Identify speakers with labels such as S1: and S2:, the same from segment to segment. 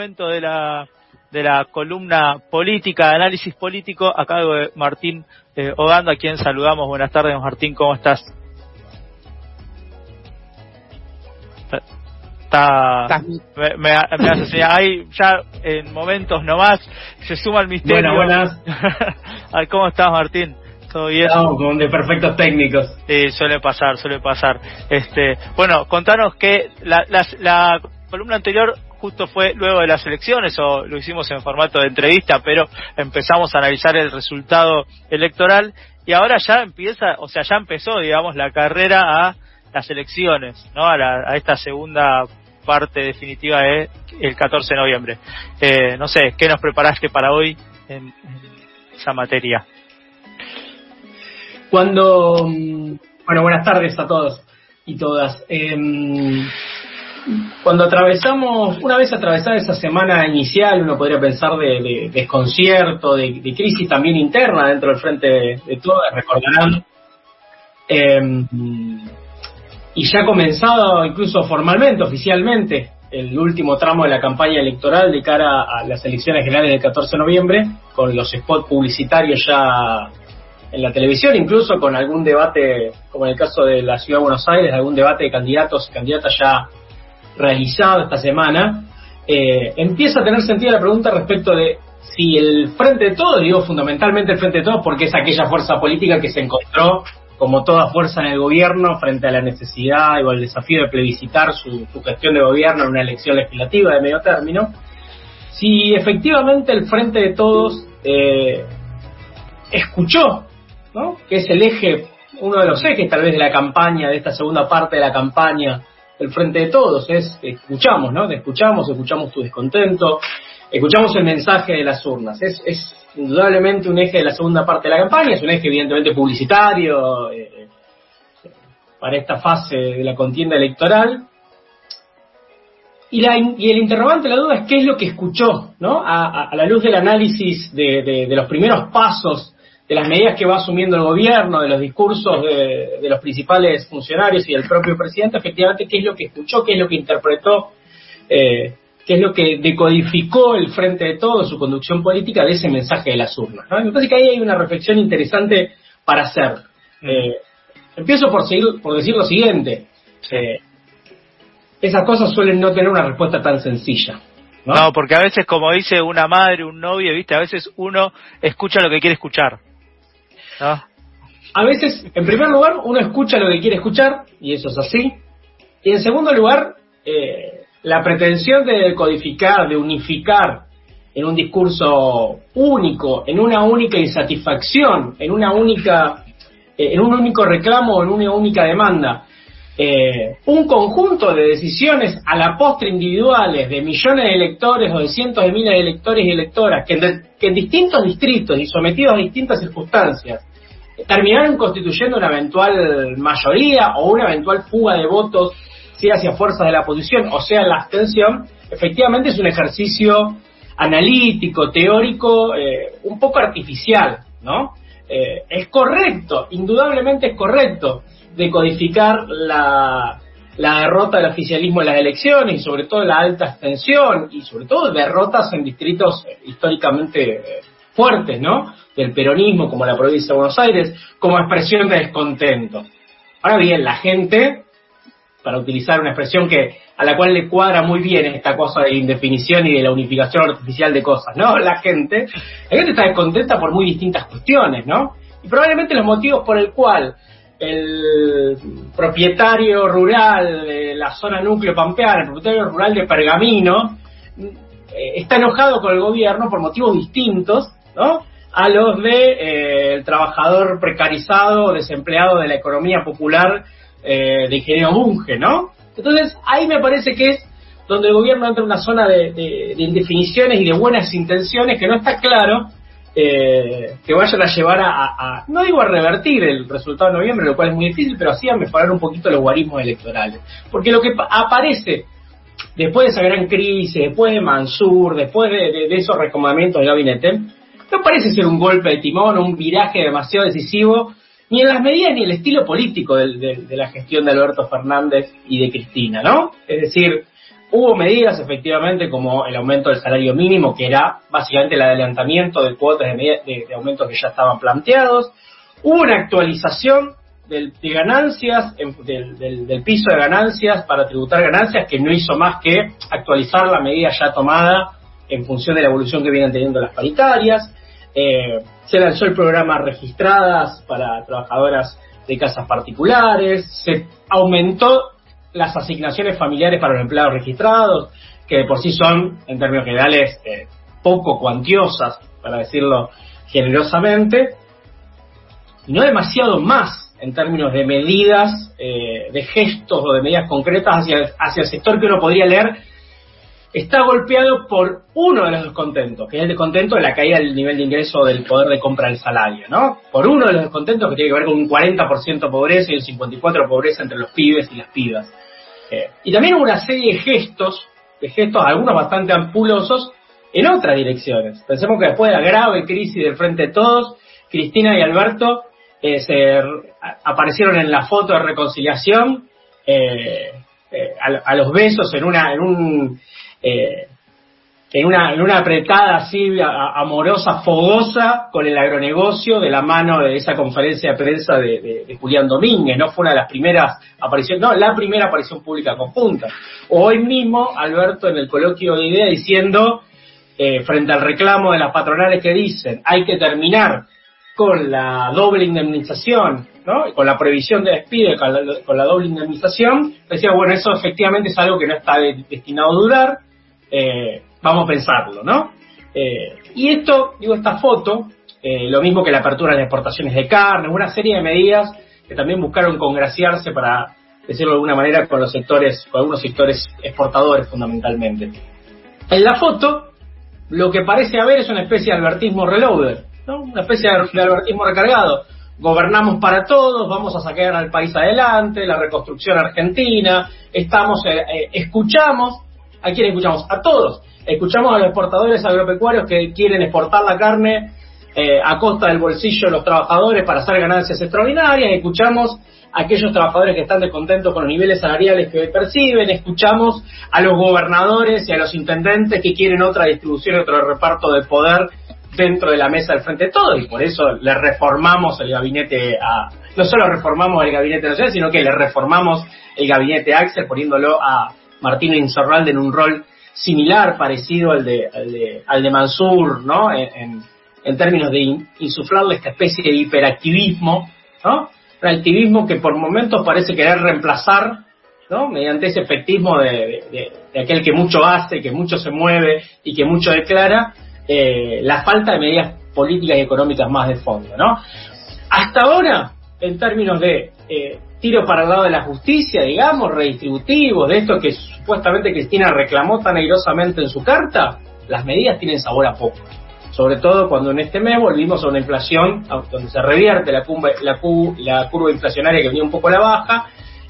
S1: momento de la de la columna política, análisis político, a cargo de Martín eh, Ogando, a quien saludamos. Buenas tardes, Martín, ¿cómo estás? Está, me, me, hace Ahí ya en momentos nomás se suma el misterio.
S2: Buenas,
S1: buenas. ¿Cómo estás, Martín?
S2: ¿Todo bien? Estamos con de perfectos técnicos.
S1: Sí, suele pasar, suele pasar. Este, bueno, contanos que la, la, la columna anterior justo fue luego de las elecciones o lo hicimos en formato de entrevista, pero empezamos a analizar el resultado electoral y ahora ya empieza, o sea, ya empezó, digamos, la carrera a las elecciones, ¿no? A, a esta segunda parte definitiva de el 14 de noviembre. Eh, no sé, ¿qué nos preparaste para hoy en, esa materia?
S2: Cuando, mm, bueno, buenas tardes a todos y todas. Eh, cuando atravesamos, una vez atravesada esa semana inicial, uno podría pensar de, desconcierto, de, crisis también interna dentro del frente de, todas, recordarán. Em, y ya comenzado incluso formalmente, oficialmente, el último tramo de la campaña electoral de cara a las elecciones generales del 14 de noviembre, con los spots publicitarios ya en la televisión, incluso con algún debate, como en el caso de la Ciudad de Buenos Aires, algún debate de candidatos y candidatas ya realizado esta semana, eh, empieza a tener sentido la pregunta respecto de si el Frente de Todos, digo fundamentalmente el Frente de Todos porque es aquella fuerza política que se encontró como toda fuerza en el gobierno frente a la necesidad o al desafío de plebiscitar su, gestión de gobierno en una elección legislativa de medio término, si efectivamente el Frente de Todos eh, escuchó, ¿no? que es el eje, uno de los ejes tal vez de la campaña, de esta segunda parte de la campaña el frente de todos, es escuchamos, ¿no? Escuchamos, escuchamos tu descontento, escuchamos el mensaje de las urnas. Es, es indudablemente un eje de la segunda parte de la campaña, es un eje evidentemente publicitario eh, para esta fase de la contienda electoral. Y, la, y el interrogante, la duda es qué es lo que escuchó, ¿no? A, la luz del análisis de, de los primeros pasos de las medidas que va asumiendo el gobierno, de los discursos de, los principales funcionarios y del propio presidente, efectivamente, qué es lo que escuchó, qué es lo que interpretó, eh, qué es lo que decodificó el frente de todo, su conducción política de ese mensaje de las urnas. ¿no? Me parece que ahí hay una reflexión interesante para hacer. Eh, empiezo por, seguir, por decir lo siguiente. Eh, esas cosas suelen no tener una respuesta tan sencilla. ¿no?
S1: ¿no? porque a veces, como dice una madre, un novio, ¿viste? A veces uno escucha lo que quiere escuchar.
S2: Ah. A veces, en primer lugar, uno escucha lo que quiere escuchar, y eso es así. Y en segundo lugar, eh, la pretensión de codificar, de unificar en un discurso único, en una única insatisfacción, en una única, eh, en un único reclamo, en una única demanda, eh, un conjunto de decisiones a la postre individuales de millones de electores o de cientos de miles de electores y electoras que en distintos distritos y sometidos a distintas circunstancias terminaron constituyendo una eventual mayoría o una eventual fuga de votos, sea hacia fuerzas de la oposición o sea la abstención, efectivamente es un ejercicio analítico, teórico, eh, un poco artificial, ¿no? Eh, es correcto, indudablemente es correcto decodificar la, la derrota del oficialismo en las elecciones y sobre todo la alta abstención y sobre todo derrotas en distritos históricamente eh, fuertes, ¿no? Del peronismo, como la provincia de Buenos Aires, como expresión de descontento. Ahora bien, la gente, para utilizar una expresión que a la cual le cuadra muy bien esta cosa de indefinición y de la unificación artificial de cosas, ¿no? La gente, la gente está descontenta por muy distintas cuestiones, ¿no? Y probablemente los motivos por el cual el propietario rural de la zona núcleo pampeana, el propietario rural de Pergamino, eh, está enojado con el gobierno por motivos distintos ¿no? a los de eh, el trabajador precarizado, desempleado de la economía popular eh, de ingeniero Bunge, ¿no? Entonces, ahí me parece que es donde el gobierno entra en una zona de, indefiniciones y de buenas intenciones que no está claro eh, que vayan a llevar a, no digo a revertir el resultado de noviembre, lo cual es muy difícil, pero sí a mejorar un poquito los guarismos electorales. Porque lo que aparece después de esa gran crisis, después de Mansur, después de, de esos recomendamientos del gabinete, no parece ser un golpe de timón o un viraje demasiado decisivo, ni en las medidas ni el estilo político de, la gestión de Alberto Fernández y de Cristina, ¿no? Es decir, Hubo medidas, efectivamente, como el aumento del salario mínimo, que era básicamente el adelantamiento de cuotas de, aumentos que ya estaban planteados. Hubo una actualización de ganancias, del, piso de ganancias para tributar ganancias, que no hizo más que actualizar la medida ya tomada en función de la evolución que vienen teniendo las paritarias. Eh, se lanzó el programa Registradas para trabajadoras de casas particulares, se aumentó las asignaciones familiares para los empleados registrados, que de por sí son, en términos generales, eh, poco cuantiosas, para decirlo generosamente, y no demasiado más en términos de medidas, eh, de gestos o de medidas concretas hacia, hacia el sector que uno podría leer está golpeado por uno de los descontentos, que es el descontento de la caída del nivel de ingreso del poder de compra del salario, ¿no? Por uno de los descontentos que tiene que ver con un 40% pobreza y un 54% pobreza entre los pibes y las pibas. Eh, y también una serie de gestos, de gestos algunos bastante ampulosos, en otras direcciones. Pensemos que después de la grave crisis del Frente de Todos, Cristina y Alberto eh, se aparecieron en la foto de reconciliación eh, a, a, los besos en una en un eh, en, una, en una apretada así, amorosa, fogosa, con el agronegocio de la mano de esa conferencia de prensa de, Julián Domínguez, ¿no? Fue una de las primeras apariciones, no, la primera aparición pública conjunta. Hoy mismo, Alberto, en el coloquio de idea diciendo, eh, frente al reclamo de las patronales que dicen, hay que terminar con la doble indemnización, ¿no? con la prohibición de despido, con la, con la doble indemnización, decía, bueno, eso efectivamente es algo que no está destinado a durar, eh, vamos a pensarlo, ¿no? Eh, y esto, digo, esta foto, eh, lo mismo que la apertura de exportaciones de carne, una serie de medidas que también buscaron congraciarse para decirlo de alguna manera con los sectores, con algunos sectores exportadores fundamentalmente. En la foto, lo que parece haber es una especie de albertismo reloader, ¿no? Una especie de albertismo recargado. Gobernamos para todos, vamos a sacar al país adelante, la reconstrucción argentina, estamos, escuchamos ¿A quién escuchamos? A todos. Escuchamos a los exportadores agropecuarios que quieren exportar la carne eh, a costa del bolsillo de los trabajadores para hacer ganancias extraordinarias. Escuchamos a aquellos trabajadores que están descontentos con los niveles salariales que perciben. Escuchamos a los gobernadores y a los intendentes que quieren otra distribución, otro reparto de poder dentro de la mesa del frente de todos y por eso le reformamos el gabinete a no solo reformamos el gabinete nacional sino que le reformamos el gabinete Axel poniéndolo a Martín Insorralde en un rol similar, parecido al de, al de, al de Mansur, ¿no? En, en términos de insuflarle esta especie de hiperactivismo, ¿no? Un activismo que por momentos parece querer reemplazar, ¿no? Mediante ese efectismo de, de, aquel que mucho hace, que mucho se mueve y que mucho declara, eh, la falta de medidas políticas y económicas más de fondo, ¿no? Hasta ahora, en términos de eh, tiro para el lado de la justicia, digamos, redistributivo, de esto que supuestamente Cristina reclamó tan airosamente en su carta, las medidas tienen sabor a poco. Sobre todo cuando en este mes volvimos a una inflación donde se revierte la, curva, la, curva inflacionaria que venía un poco a la baja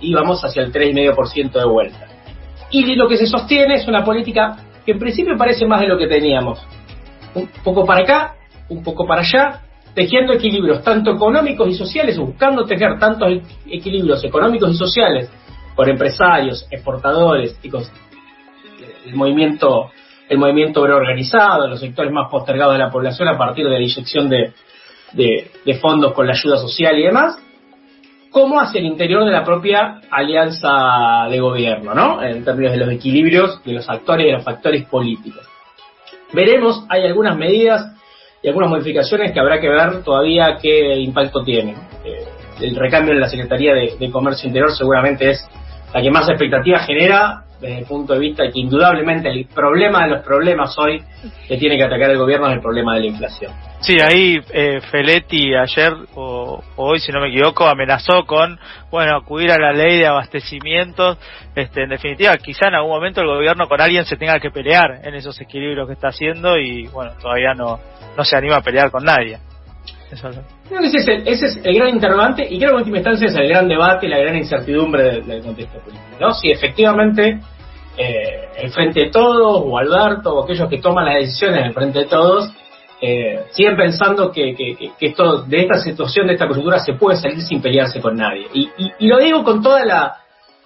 S2: y vamos hacia el 3,5% de vuelta. Y lo que se sostiene es una política que en principio parece más de lo que teníamos. Un poco para acá, un poco para allá, tejiendo equilibrios tanto económicos y sociales, buscando tejer tantos equilibrios económicos y sociales con empresarios, exportadores y con el movimiento el movimiento organizado, los sectores más postergados de la población a partir de la inyección de, de, fondos con la ayuda social y demás, como hacia el interior de la propia alianza de gobierno, ¿no? En términos de los equilibrios de los actores y de los factores políticos. Veremos, hay algunas medidas y algunas modificaciones que habrá que ver todavía qué impacto tiene. Eh, el recambio en la Secretaría de, Comercio Interior seguramente es la que más expectativa genera desde el punto de vista que indudablemente el problema de los problemas hoy que tiene que atacar el gobierno es el problema de la inflación.
S1: Sí, ahí eh, Feletti ayer o, hoy, si no me equivoco, amenazó con, bueno, acudir a la ley de abastecimientos. Este, en definitiva, quizá en algún momento el gobierno con alguien se tenga que pelear en esos equilibrios que está haciendo y, bueno, todavía no, no se anima a pelear con nadie.
S2: Ese, es el, ese es el gran interrogante y creo que en última instancia es el gran debate y la gran incertidumbre del, contexto político. ¿no? Si efectivamente eh, el Frente de Todos o Alberto o aquellos que toman las decisiones en el Frente de Todos eh, siguen pensando que, esto, de esta situación, de esta coyuntura, se puede salir sin pelearse con nadie. Y, lo digo con toda la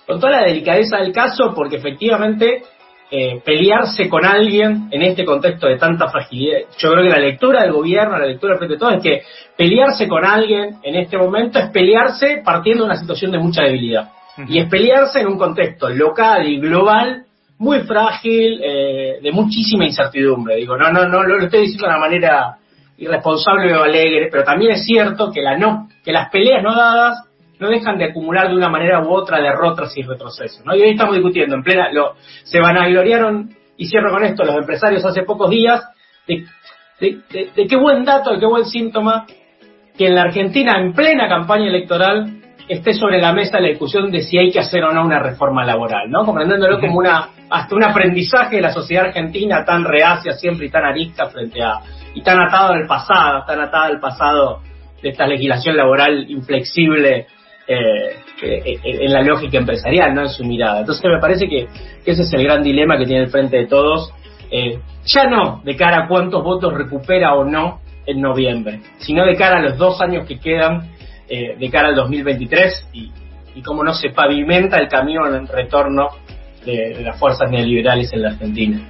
S2: con toda la delicadeza del caso, porque efectivamente eh, pelearse con alguien en este contexto de tanta fragilidad. Yo creo que la lectura del gobierno, la lectura frente a todo, es que pelearse con alguien en este momento es pelearse partiendo de una situación de mucha debilidad. Y es pelearse en un contexto local y global muy frágil, eh, de muchísima incertidumbre. Digo, no, no, no, lo estoy diciendo de una manera irresponsable o alegre, pero también es cierto que, la no, que las peleas no dadas no dejan de acumular de una manera u otra derrotas y retrocesos. ¿no? Y hoy estamos discutiendo, en plena, lo, se vanagloriaron, y cierro con esto, los empresarios hace pocos días, de, de, qué buen dato, de qué buen síntoma que en la Argentina, en plena campaña electoral, esté sobre la mesa la discusión de si hay que hacer o no una reforma laboral, ¿no? Comprendiéndolo como una hasta un aprendizaje de la sociedad argentina tan reacia siempre y tan arisca frente a y tan atado al pasado, tan atado al pasado de esta legislación laboral inflexible eh, eh, en la lógica empresarial, no en su mirada. Entonces me parece que, ese es el gran dilema que tiene el frente de todos, eh, ya no de cara a cuántos votos recupera o no en noviembre, sino de cara a los dos años que quedan de cara al 2023 y, y cómo no se pavimenta el camino en retorno de, las fuerzas neoliberales en la Argentina.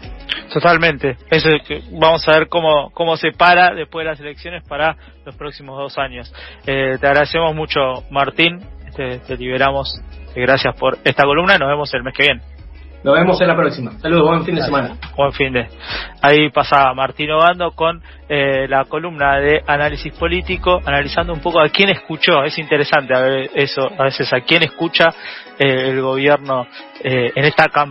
S1: Totalmente. Eso vamos a ver cómo, cómo se para después de las elecciones para los próximos dos años. Eh, te agradecemos mucho, Martín. Te, te liberamos. Gracias por esta columna. Nos vemos el mes que viene.
S2: Nos vemos en la próxima. Saludos, buen fin de semana.
S1: Buen fin de. Ahí pasaba Martín Obando con eh, la columna de análisis político, analizando un poco a quién escuchó. Es interesante a ver eso, a veces a quién escucha eh, el gobierno eh, en esta campaña.